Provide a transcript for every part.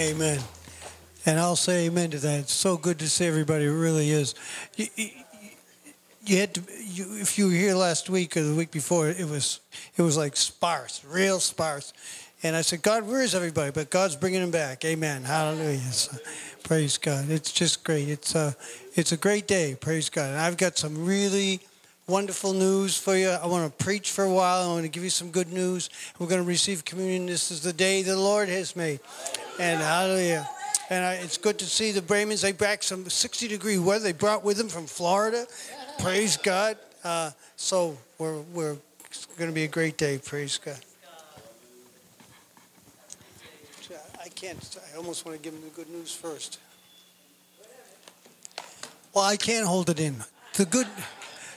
Amen. And I'll say amen to that. It's so good to see everybody. It really is. You, you, you had to, you, if you were here last week or the week before, it was, it was like sparse, real sparse. And I said, God, where is everybody? But God's bringing them back. Amen. Hallelujah. So, praise God. It's just great. It's a, it's a great day. Praise God. And I've got some really wonderful news for you. I want to preach for a while. I want to give you some good news. We're going to receive communion. This is the day the Lord has made. And hallelujah. And I, it's good to see the Brahmins. They brought some 60 degree weather they brought with them from Florida. Praise God. Uh, so we're, we're going to be a great day. Praise God. I can't. I almost want to give them the good news first. Well, I can't hold it in. The good,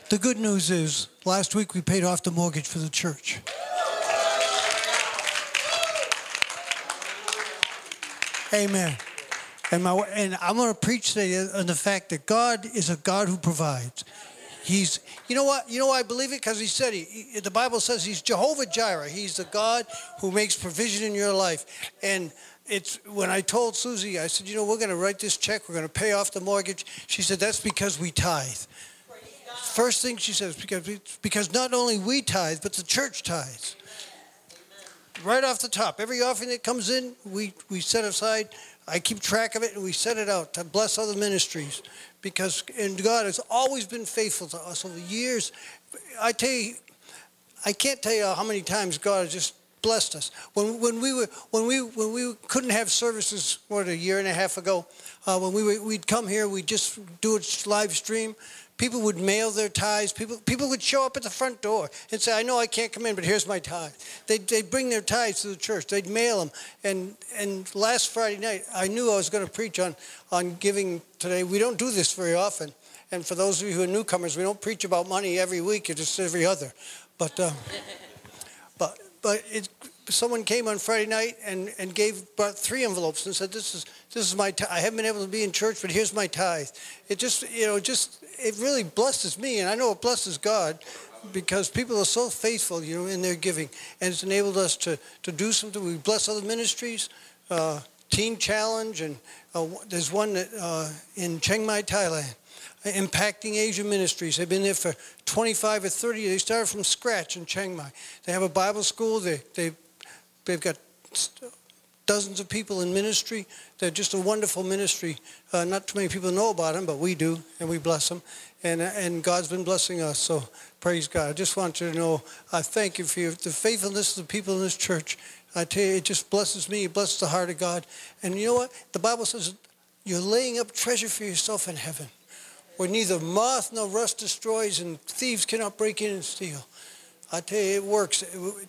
the good news is last week we paid off the mortgage for the church. Amen. And, my, and I'm going to preach today on the fact that God is a God who provides. He's, you know what? You know why I believe it? Because he said, he, he, the Bible says he's Jehovah Jireh. He's the God who makes provision in your life. And it's when I told Susie, I said, you know, we're going to write this check. We're going to pay off the mortgage. She said, that's because we tithe. First thing she says, because, because not only we tithe, but the church tithes. Right off the top, every offering that comes in, we, we set aside I keep track of it and we set it out to bless other ministries because and God has always been faithful to us over the years. I tell you, I can't tell you how many times God has just blessed us. When, when we were when we when we couldn't have services what a year and a half ago, uh, when we we'd come here, we'd just do it live stream. People would mail their tithes. People, people would show up at the front door and say, I know I can't come in, but here's my tithe. They'd, they'd bring their tithes to the church. They'd mail them. And, and last Friday night, I knew I was going to preach on, on giving today. We don't do this very often. And for those of you who are newcomers, we don't preach about money every week, it's just every other. But, um, but, but it, someone came on Friday night and, and gave brought three envelopes and said, "This is this is my. I haven't been able to be in church, but here's my tithe." It just you know just it really blesses me, and I know it blesses God because people are so faithful, you know, in their giving, and it's enabled us to to do something. We bless other ministries. Uh, Teen Challenge, and uh, there's one that, uh, in Chiang Mai, Thailand, impacting Asian ministries. They've been there for 25 or 30 years. They started from scratch in Chiang Mai. They have a Bible school. They, they, they've got dozens of people in ministry. They're just a wonderful ministry. Uh, not too many people know about them, but we do, and we bless them. And, and God's been blessing us, so praise God. I just want you to know I thank you for your, the faithfulness of the people in this church. I tell you, it just blesses me. It blesses the heart of God. And you know what? The Bible says you're laying up treasure for yourself in heaven where neither moth nor rust destroys and thieves cannot break in and steal. I tell you, it works.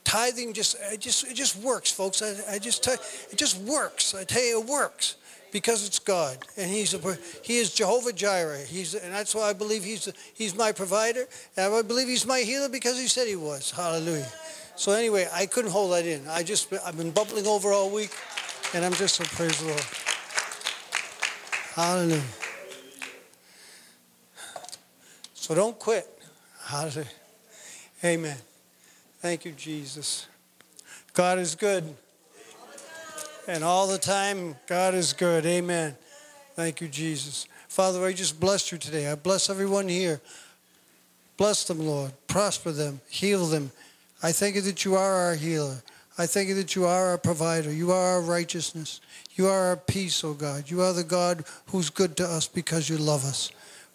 Tithing just, it just, it just works, folks. I, I just tell it just works. I tell you, it works because it's God, and He's a, He is Jehovah Jireh. He's, and that's why I believe He's He's my provider, and I believe He's my healer because He said He was. Hallelujah. So anyway, I couldn't hold that in. I just, I've been bubbling over all week, and I'm just so praise the Lord. Hallelujah. So don't quit. Hallelujah. Amen. Thank you, Jesus. God is good. And all the time, God is good. Amen. Thank you, Jesus. Father, I just bless you today. I bless everyone here. Bless them, Lord. Prosper them. Heal them. I thank you that you are our healer. I thank you that you are our provider. You are our righteousness. You are our peace, oh God. You are the God who's good to us because you love us.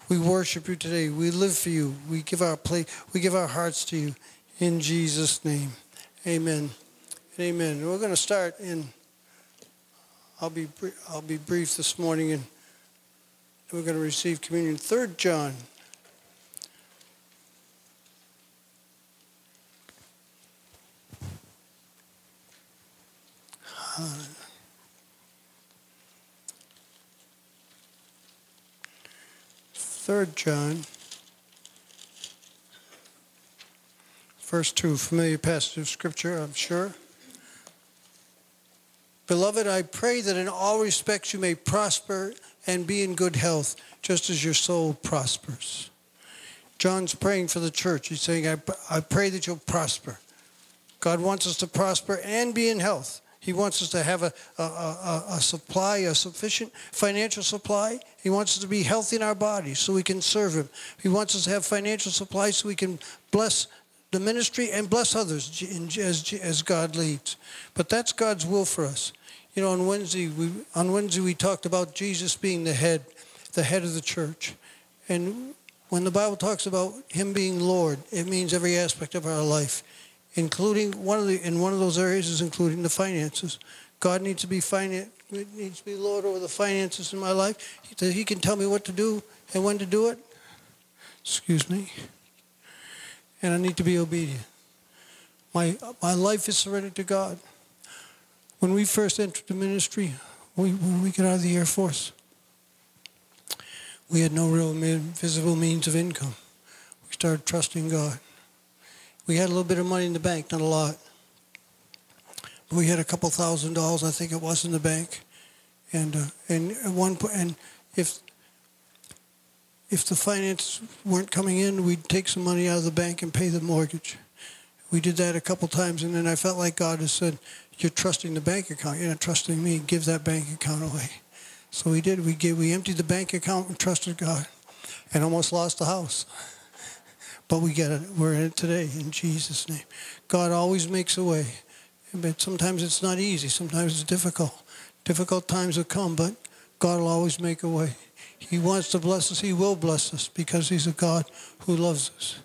We worship you today. We live for you. We give our play, we give our hearts to you in Jesus' name. Amen. Amen. We're going to start in. I'll be I'll be brief this morning, and we're going to receive communion. Third John. Third John. Verse 2, familiar passages of Scripture, I'm sure. Beloved, I pray that in all respects you may prosper and be in good health, just as your soul prospers. John's praying for the church. He's saying, I, I pray that you'll prosper. God wants us to prosper and be in health. He wants us to have a, a, a, a, supply, a sufficient financial supply. He wants us to be healthy in our bodies so we can serve Him. He wants us to have financial supply so we can bless the ministry and bless others as, as God leads. But that's God's will for us. You know, on Wednesday, we, on Wednesday we talked about Jesus being the head, the head of the church. And when the Bible talks about Him being Lord, it means every aspect of our life including one of the in one of those areas is including the finances. God needs to be finance needs to be Lord over the finances in my life. He, he can tell me what to do and when to do it. Excuse me. And I need to be obedient. My my life is surrendered to God. When we first entered the ministry, we, when we got out of the Air Force, we had no real visible means of income. We started trusting God. We had a little bit of money in the bank, not a lot. But We had a couple thousand dollars, I think it was, in the bank, and uh, and at one point, and if if the finance weren't coming in, we'd take some money out of the bank and pay the mortgage. We did that a couple times, and then I felt like God has said, "You're trusting the bank account. You're not trusting me. Give that bank account away." So we did. We gave. We emptied the bank account and trusted God, and almost lost the house. But we get it. We're in it today in Jesus' name. God always makes a way. But sometimes it's not easy. Sometimes it's difficult. Difficult times will come, but God will always make a way. He wants to bless us. He will bless us because He's a God who loves us.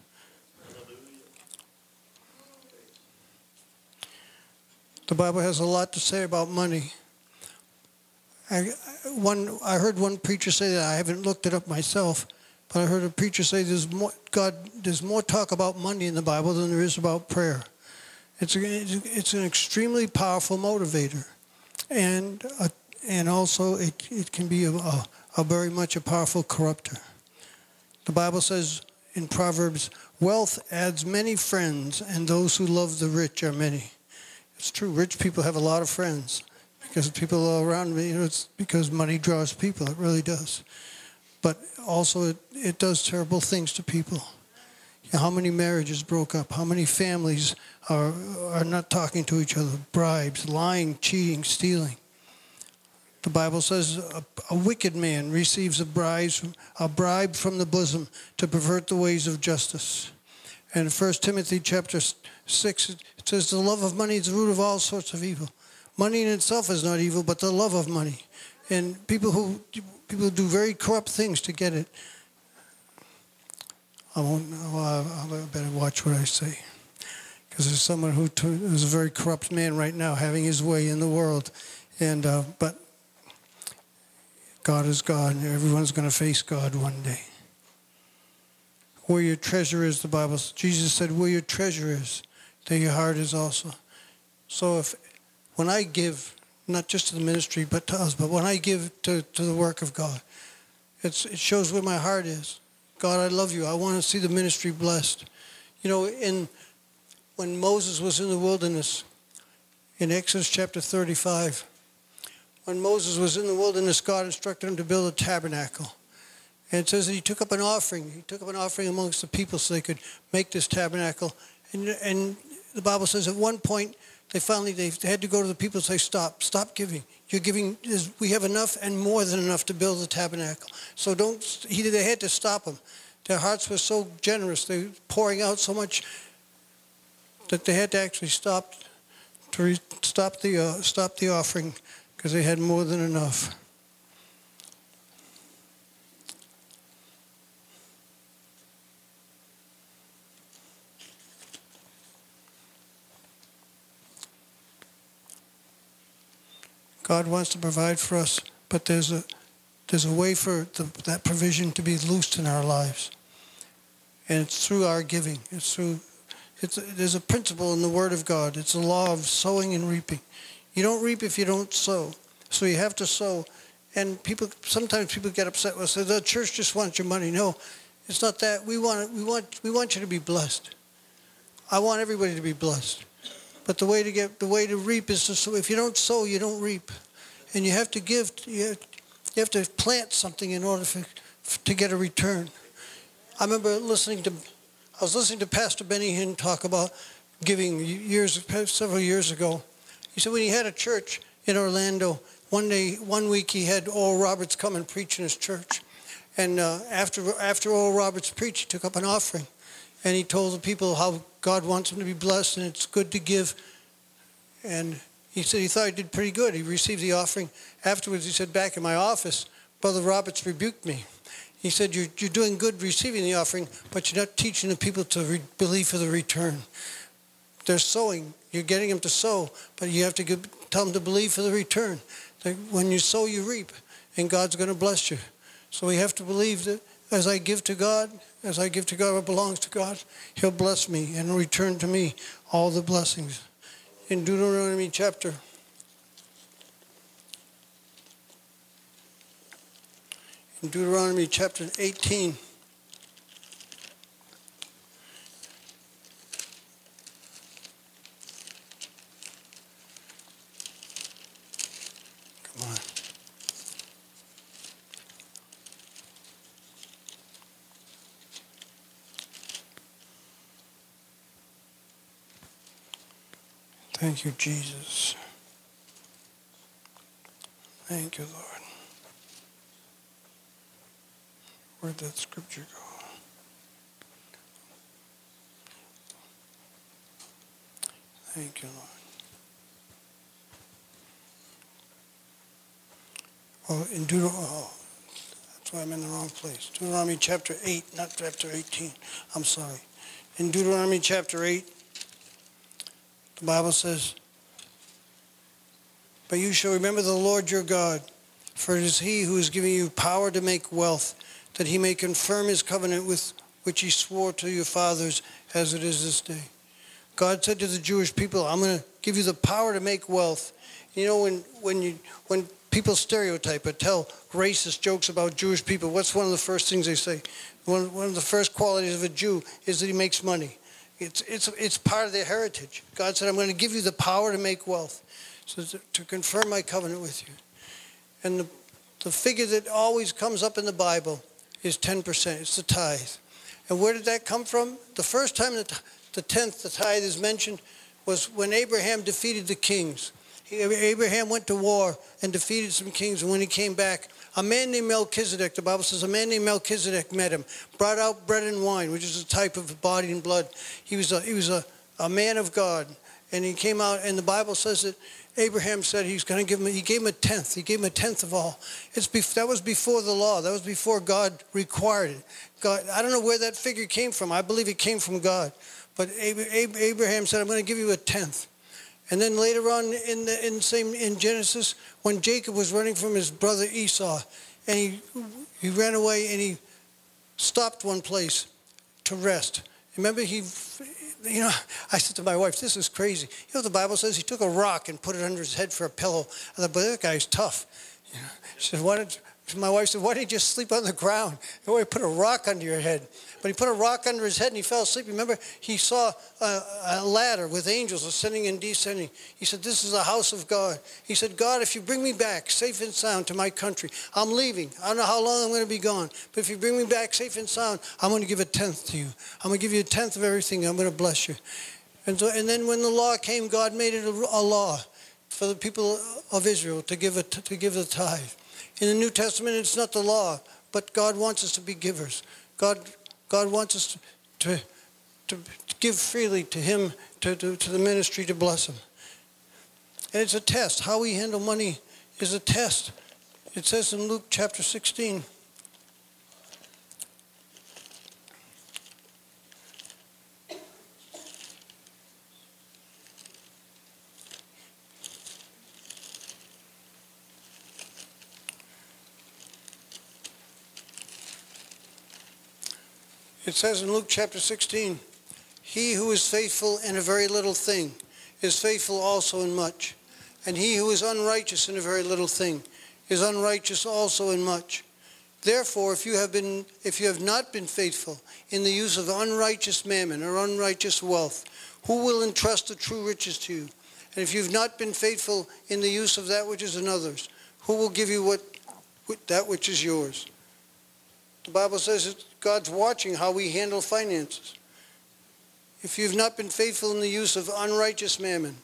The Bible has a lot to say about money. I, one, I heard one preacher say that. I haven't looked it up myself. But I heard a preacher say there's more, God, there's more talk about money in the Bible than there is about prayer. It's, it's an extremely powerful motivator. And, a, and also it, it can be a, a very much a powerful corrupter. The Bible says in Proverbs, wealth adds many friends, and those who love the rich are many. It's true, rich people have a lot of friends because people are around me. You know, it's because money draws people. It really does but also it, it does terrible things to people. how many marriages broke up? How many families are, are not talking to each other? Bribes, lying, cheating, stealing. The Bible says a, a wicked man receives a bribe, a bribe from the bosom to pervert the ways of justice. And 1 Timothy chapter 6, it says the love of money is the root of all sorts of evil. Money in itself is not evil, but the love of money. And people who People do very corrupt things to get it. I won't. I better watch what I say, because there's someone who is a very corrupt man right now, having his way in the world, and uh, but God is God, and everyone's going to face God one day. Where your treasure is, the Bible. Jesus said, "Where your treasure is, there your heart is also." So if when I give, not just to the ministry, but to us. But when I give to, to the work of God, it's, it shows where my heart is. God, I love you. I want to see the ministry blessed. You know, in when Moses was in the wilderness, in Exodus chapter 35, when Moses was in the wilderness, God instructed him to build a tabernacle. And it says that he took up an offering. He took up an offering amongst the people so they could make this tabernacle. And, and the Bible says at one point they finally they had to go to the people and say, "Stop! Stop giving. You're giving. We have enough and more than enough to build the tabernacle. So don't." He, they had to stop them. Their hearts were so generous. They were pouring out so much that they had to actually stop to re, stop the uh, stop the offering because they had more than enough. God wants to provide for us, but there's a there's a way for the, that provision to be loosed in our lives, and it's through our giving. It's through it's there's a principle in the Word of God. It's a law of sowing and reaping. You don't reap if you don't sow. So you have to sow, And people sometimes people get upset with us. The church just wants your money. No, it's not that. We want we want we want you to be blessed. I want everybody to be blessed. But the way to get the way to reap is to sow. If you don't sow, you don't reap, and you have to give. You have, you have to plant something in order for, to get a return. I remember listening to, I was listening to Pastor Benny Hinn talk about giving years, several years ago. He said when he had a church in Orlando, one day, one week, he had Oral Roberts come and preach in his church, and uh, after after Oral Roberts preached, he took up an offering, and he told the people how God wants them to be blessed, and it's good to give. And he said he thought he did pretty good. He received the offering. Afterwards, he said, back in my office, Brother Roberts rebuked me. He said, you're, you're doing good receiving the offering, but you're not teaching the people to re- believe for the return. They're sowing. You're getting them to sow, but you have to give, tell them to believe for the return That when you sow, you reap, and God's going to bless you. So we have to believe that as I give to God, as I give to God what belongs to God, He'll bless me and return to me all the blessings. In Deuteronomy chapter in Deuteronomy chapter 18. Thank you, Jesus. Thank you, Lord. Where'd that scripture go? Thank you, Lord. Oh, in Deuteronomy, oh, that's why I'm in the wrong place. Deuteronomy chapter 8, not chapter 18. I'm sorry. In Deuteronomy chapter 8, the Bible says, But you shall remember the Lord your God, for it is he who is giving you power to make wealth, that he may confirm his covenant with which he swore to your fathers as it is this day. God said to the Jewish people, I'm going to give you the power to make wealth. You know, when, when, you, when people stereotype or tell racist jokes about Jewish people, what's one of the first things they say? One, one of the first qualities of a Jew is that he makes money. It's, it's, it's part of their heritage. God said, I'm going to give you the power to make wealth, so to, to confirm my covenant with you. And the, the figure that always comes up in the Bible is 10%. It's the tithe. And where did that come from? The first time that the tenth, the tithe, is mentioned was when Abraham defeated the kings. Abraham went to war and defeated some kings, and when he came back, a man named Melchizedek, the Bible says, a man named Melchizedek met him, brought out bread and wine, which is a type of body and blood. He was a, he was a, a man of God. And he came out, and the Bible says that Abraham said he's going to give him, he gave him a tenth. He gave him a tenth of all. It's that was before the law. That was before God required it. God, I don't know where that figure came from. I believe it came from God. But Abraham said, I'm going to give you a tenth. And then later on in the in same in Genesis, when Jacob was running from his brother Esau, and he he ran away and he stopped one place to rest. Remember he you know, I said to my wife, this is crazy. You know the Bible says? He took a rock and put it under his head for a pillow. I thought, but that guy's tough. You know, she said, why did my wife said, why didn't you just sleep on the ground? Why you put a rock under your head? But he put a rock under his head and he fell asleep. Remember, he saw a, a ladder with angels ascending and descending. He said, this is the house of God. He said, God, if you bring me back safe and sound to my country, I'm leaving. I don't know how long I'm going to be gone. But if you bring me back safe and sound, I'm going to give a tenth to you. I'm going to give you a tenth of everything. I'm going to bless you. And, so, and then when the law came, God made it a, a law for the people of Israel to give, it, to give the tithe. In the New Testament, it's not the law, but God wants us to be givers. God, God wants us to, to, to give freely to Him, to, to, to the ministry to bless Him. And it's a test. How we handle money is a test. It says in Luke chapter 16, It says in Luke chapter 16, He who is faithful in a very little thing is faithful also in much. And he who is unrighteous in a very little thing is unrighteous also in much. Therefore, if you have been, if you have not been faithful in the use of unrighteous mammon or unrighteous wealth, who will entrust the true riches to you? And if you've not been faithful in the use of that which is another's, who will give you what, that which is yours? The Bible says God's watching how we handle finances. If you've not been faithful in the use of unrighteous mammon,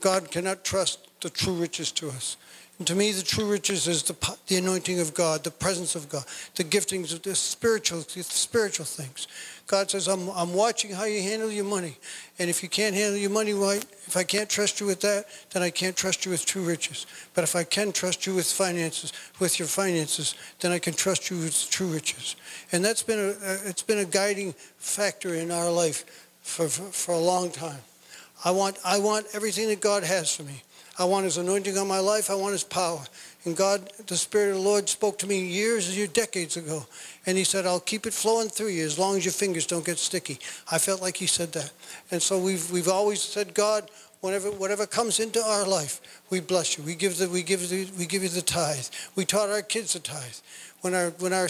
God cannot trust the true riches to us. And to me, the true riches is the, the anointing of God, the presence of God, the giftings of the spiritual, the spiritual things. God says, I'm, I'm watching how you handle your money. And if you can't handle your money right, if I can't trust you with that, then I can't trust you with true riches. But if I can trust you with finances, with your finances, then I can trust you with true riches. And that's been a, it's been a guiding factor in our life for, for, for a long time. I want, I want everything that God has for me. I want his anointing on my life. I want his power. And God, the Spirit of the Lord spoke to me years, years, decades ago. And he said, I'll keep it flowing through you as long as your fingers don't get sticky. I felt like he said that. And so we've, we've always said, God, whenever, whatever comes into our life, we bless you. We give, the, we, give the, we give you the tithe. We taught our kids the tithe. When our, when our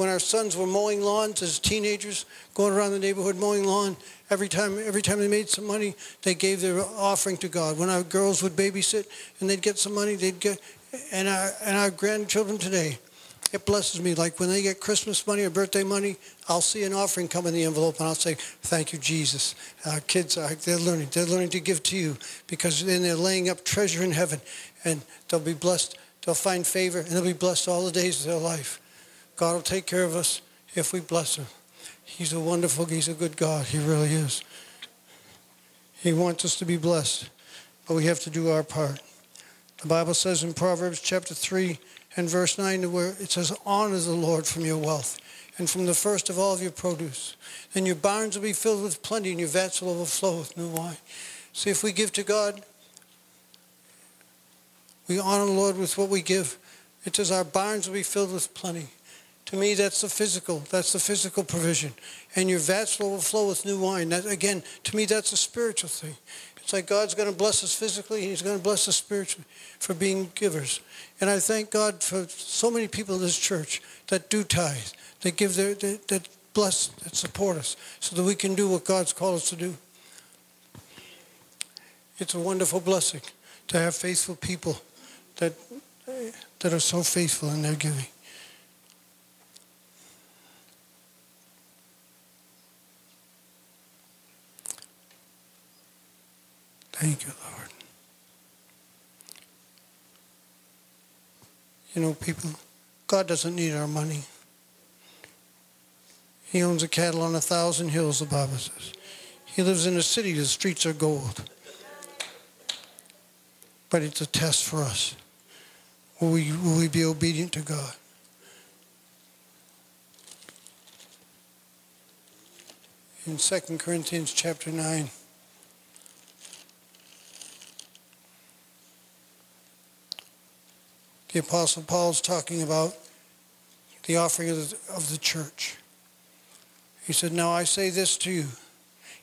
when our sons were mowing lawns as teenagers, going around the neighborhood mowing lawn, every time, every time they made some money, they gave their offering to God. When our girls would babysit and they'd get some money, they'd get, and our, and our grandchildren today, it blesses me. Like when they get Christmas money or birthday money, I'll see an offering come in the envelope and I'll say, thank you, Jesus. Our kids are, they're learning. They're learning to give to you because then they're laying up treasure in heaven and they'll be blessed. They'll find favor and they'll be blessed all the days of their life. God will take care of us if we bless him. He's a wonderful, he's a good God. He really is. He wants us to be blessed, but we have to do our part. The Bible says in Proverbs chapter 3 and verse 9 where it says, honor the Lord from your wealth and from the first of all of your produce. Then your barns will be filled with plenty and your vats will overflow with new wine. See, if we give to God, we honor the Lord with what we give. It says our barns will be filled with plenty. To me, that's the physical. That's the physical provision. And your vats will overflow with new wine. That, again, to me, that's a spiritual thing. It's like God's going to bless us physically, He's going to bless us spiritually for being givers. And I thank God for so many people in this church that do tithe, that give their, that, that bless, that support us, so that we can do what God's called us to do. It's a wonderful blessing to have faithful people that, that are so faithful in their giving. Thank you, Lord. You know, people, God doesn't need our money. He owns a cattle on a thousand hills, the Bible says. He lives in a city, the streets are gold. But it's a test for us. Will we, will we be obedient to God? In 2 Corinthians chapter 9, the Apostle Paul is talking about the offering of the, of the church. He said, Now I say this to you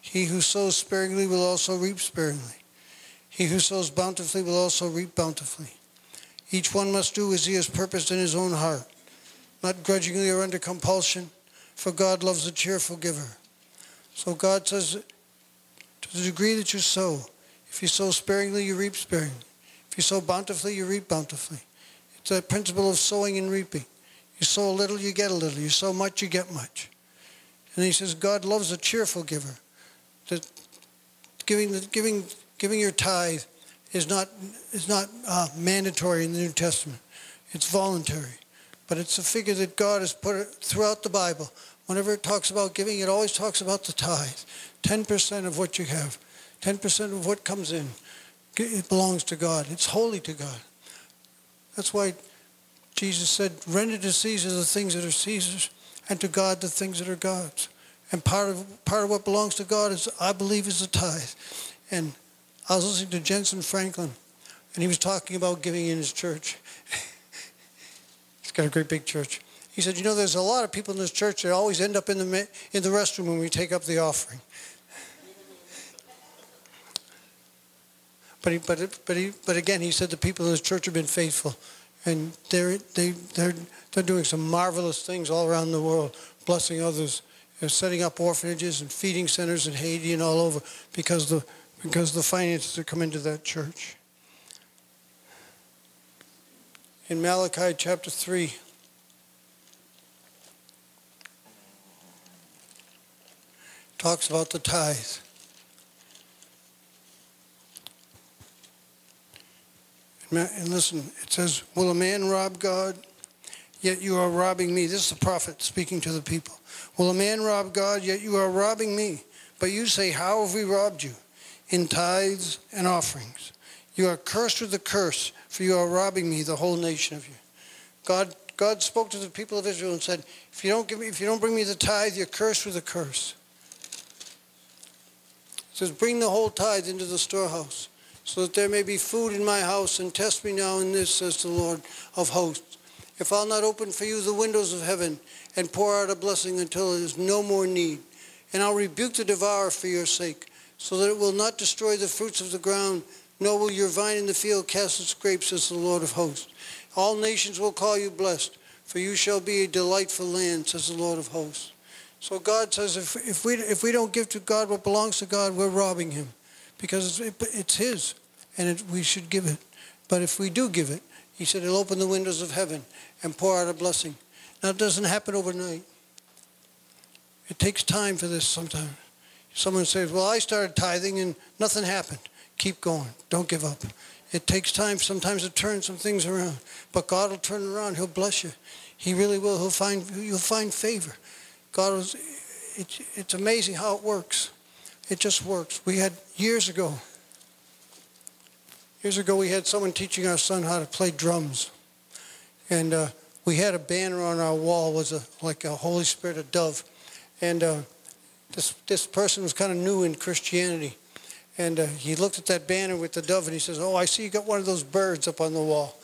He who sows sparingly will also reap sparingly. He who sows bountifully will also reap bountifully. Each one must do as he has purposed in his own heart, not grudgingly or under compulsion, for God loves a cheerful giver. So God says, to the degree that you sow, if you sow sparingly, you reap sparingly. If you sow bountifully, you reap bountifully. It's a principle of sowing and reaping. You sow a little, you get a little. You sow much, you get much. And he says God loves a cheerful giver. That giving, giving, giving your tithe is not, is not uh, mandatory in the New Testament. It's voluntary. But it's a figure that God has put throughout the Bible. Whenever it talks about giving, it always talks about the tithe. 10% of what you have, 10% of what comes in, it belongs to God. It's holy to God. That's why Jesus said, render to Caesar the things that are Caesar's and to God the things that are God's. And part of, part of what belongs to God is, I believe, is the tithe. And I was listening to Jentezen Franklin, and he was talking about giving in his church. He's got a great big church. He said, you know, there's a lot of people in this church that always end up in the, in the restroom when we take up the offering. But, he, but, but, he, but again, he said the people in his church have been faithful and they're they they're they're doing some marvelous things all around the world, blessing others, They're setting up orphanages and feeding centers in Haiti and all over because the because the finances that come into that church. In Malachi chapter three. Talks about the tithe. And listen, it says, Will a man rob God? Yet you are robbing me. This is the prophet speaking to the people. Will a man rob God? Yet you are robbing me. But you say, How have we robbed you? In tithes and offerings. You are cursed with a curse, for you are robbing me, the whole nation of you. God, God spoke to the people of Israel and said, If you don't give me, if you don't bring me the tithe, you're cursed with a curse. It says, Bring the whole tithe into the storehouse so that there may be food in my house, and test me now in this, says the Lord of hosts. If I'll not open for you the windows of heaven and pour out a blessing until there is no more need, and I'll rebuke the devourer for your sake, so that it will not destroy the fruits of the ground, nor will your vine in the field cast its grapes, says the Lord of hosts. All nations will call you blessed, for you shall be a delightful land, says the Lord of hosts. So God says if, if, we, if we don't give to God what belongs to God, we're robbing him because it's, his and it, we should give it. But if we do give it, he said he'll open the windows of heaven and pour out a blessing. Now, it doesn't happen overnight. It takes time for this sometimes. Someone says, well, I started tithing and nothing happened. Keep going. Don't give up. It takes time sometimes to turn some things around. But God will turn around. He'll bless you. He really will. He'll find, you'll find favor. God was, it, it's amazing how it works. It just works. We had years ago, years ago we had someone teaching our son how to play drums. And uh, we had a banner on our wall was a, like a Holy Spirit, a dove. And uh, this, this person was kind of new in Christianity. And uh, he looked at that banner with the dove and he says, oh, I see you got one of those birds up on the wall.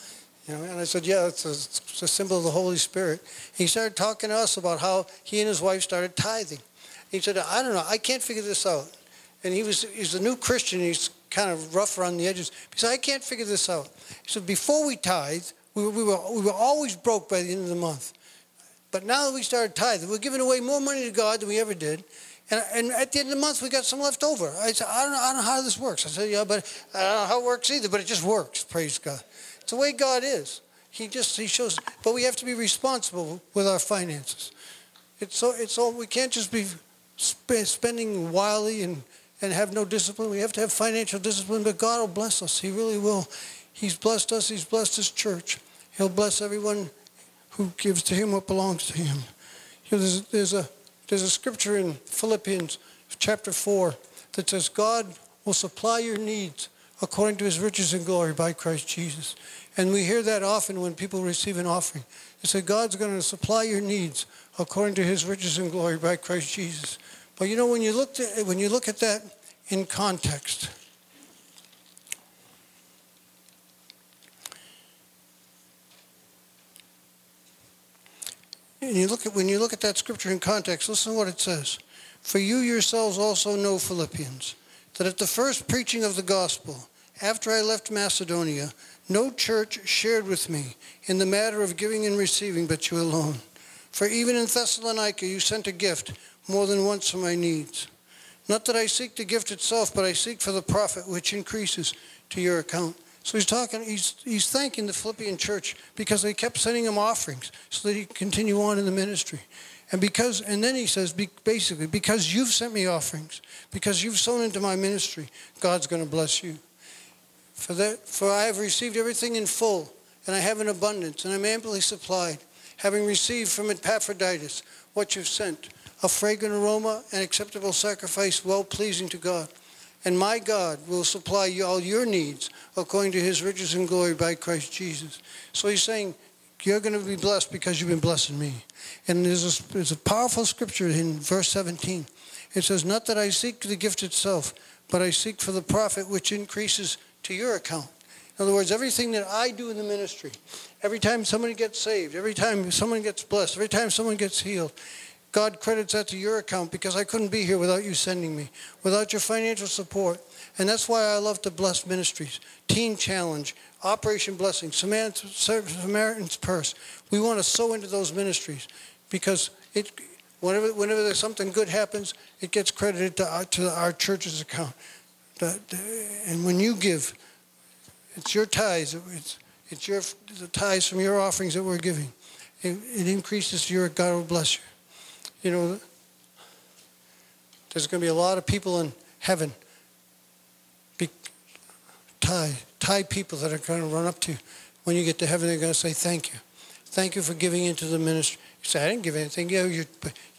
You know, and I said, yeah, it's a, it's a symbol of the Holy Spirit. He started talking to us about how he and his wife started tithing. He said, I don't know, I can't figure this out. And he was he's a new Christian, he's kind of rough around the edges. He said, I can't figure this out. He said, before we tithe, we were, we were, we were always broke by the end of the month. But now that we started tithing, we're giving away more money to God than we ever did. And, and at the end of the month, we got some left over. I said, I don't, know, I don't know how this works. I said, yeah, but I don't know how it works either, but it just works, praise God. It's the way God is. He just, he shows, but we have to be responsible with our finances. It's so, it's all, we can't just be sp- spending wildly and, and have no discipline. We have to have financial discipline, but God will bless us. He really will. He's blessed us. He's blessed His church. He'll bless everyone who gives to Him what belongs to Him. You know, there's, there's, a, there's a scripture in Philippians chapter 4 that says, God will supply your needs according to His riches and glory by Christ Jesus. And we hear that often when people receive an offering. They say, God's going to supply your needs according to his riches and glory by Christ Jesus. But you know, when you look, at, when you look at that in context, and you look at, when you look at that scripture in context, listen to what it says. For you yourselves also know, Philippians, that at the first preaching of the gospel, after I left Macedonia, no church shared with me in the matter of giving and receiving but you alone. For even in Thessalonica you sent a gift more than once for my needs. Not that I seek the gift itself, but I seek for the profit which increases to your account. So he's talking, he's, he's thanking the Philippian church because they kept sending him offerings so that he could continue on in the ministry. And because, and then he says, basically, because you've sent me offerings, because you've sown into my ministry, God's going to bless you. For, that, for I have received everything in full, and I have an abundance, and I'm amply supplied, having received from Epaphroditus what you've sent, a fragrant aroma and acceptable sacrifice, well pleasing to God. And my God will supply you all your needs according to his riches and glory by Christ Jesus. So he's saying, you're going to be blessed because you've been blessing me. And there's a, there's a powerful scripture in verse 17. It says, Not that I seek the gift itself, but I seek for the profit which increases to your account. In other words, everything that I do in the ministry, every time somebody gets saved, every time someone gets blessed, every time someone gets healed, God credits that to your account because I couldn't be here without you sending me, without your financial support. And that's why I love to bless ministries. Teen Challenge, Operation Blessing, Samaritan's Purse. We want to sow into those ministries because it, whenever, whenever there's something good happens, it gets credited to our, to our church's account. The, uh, and when you give, it's your tithes. It's, it's your the tithes from your offerings that we're giving. It, it increases your God will bless you. You know, there's going to be a lot of people in heaven, be, Thai, people that are going to run up to you. When you get to heaven, they're going to say, thank you. Thank you for giving into the ministry. You say, I didn't give anything. Yeah, your,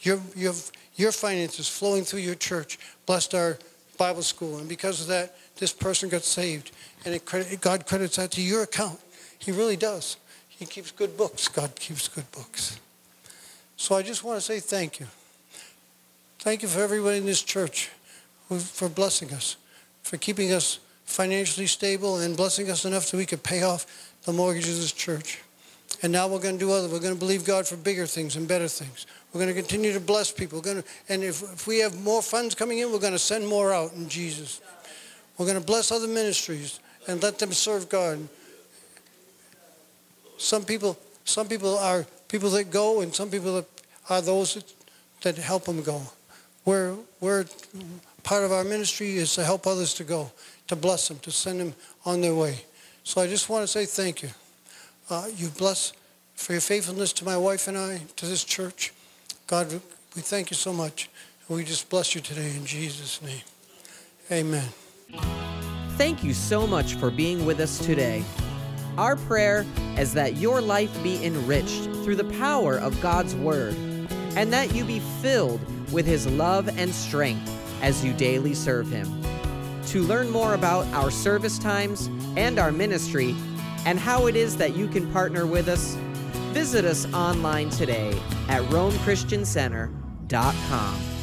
your, your, your finances flowing through your church blessed our Bible school. And because of that, this person got saved. And it God credits that to your account. He really does. He keeps good books. God keeps good books. So I just want to say thank you. Thank you for everybody in this church for blessing us, for keeping us financially stable and blessing us enough so we could pay off the mortgage of this church. And now we're going to do other. We're going to believe God for bigger things and better things. We're going to continue to bless people. We're going to, and if, if we have more funds coming in, we're going to send more out in Jesus. We're going to bless other ministries and let them serve God. Some people, some people are people that go, and some people are those that, that help them go. We're, we're part of our ministry is to help others to go, to bless them, to send them on their way. So I just want to say thank you. Uh, you bless for your faithfulness to my wife and I, to this church. God, we thank you so much. We just bless you today in Jesus' name. Amen. Thank you so much for being with us today. Our prayer is that your life be enriched through the power of God's Word and that you be filled with His love and strength as you daily serve Him. To learn more about our service times and our ministry and how it is that you can partner with us, visit us online today at RomeChristianCenter.com.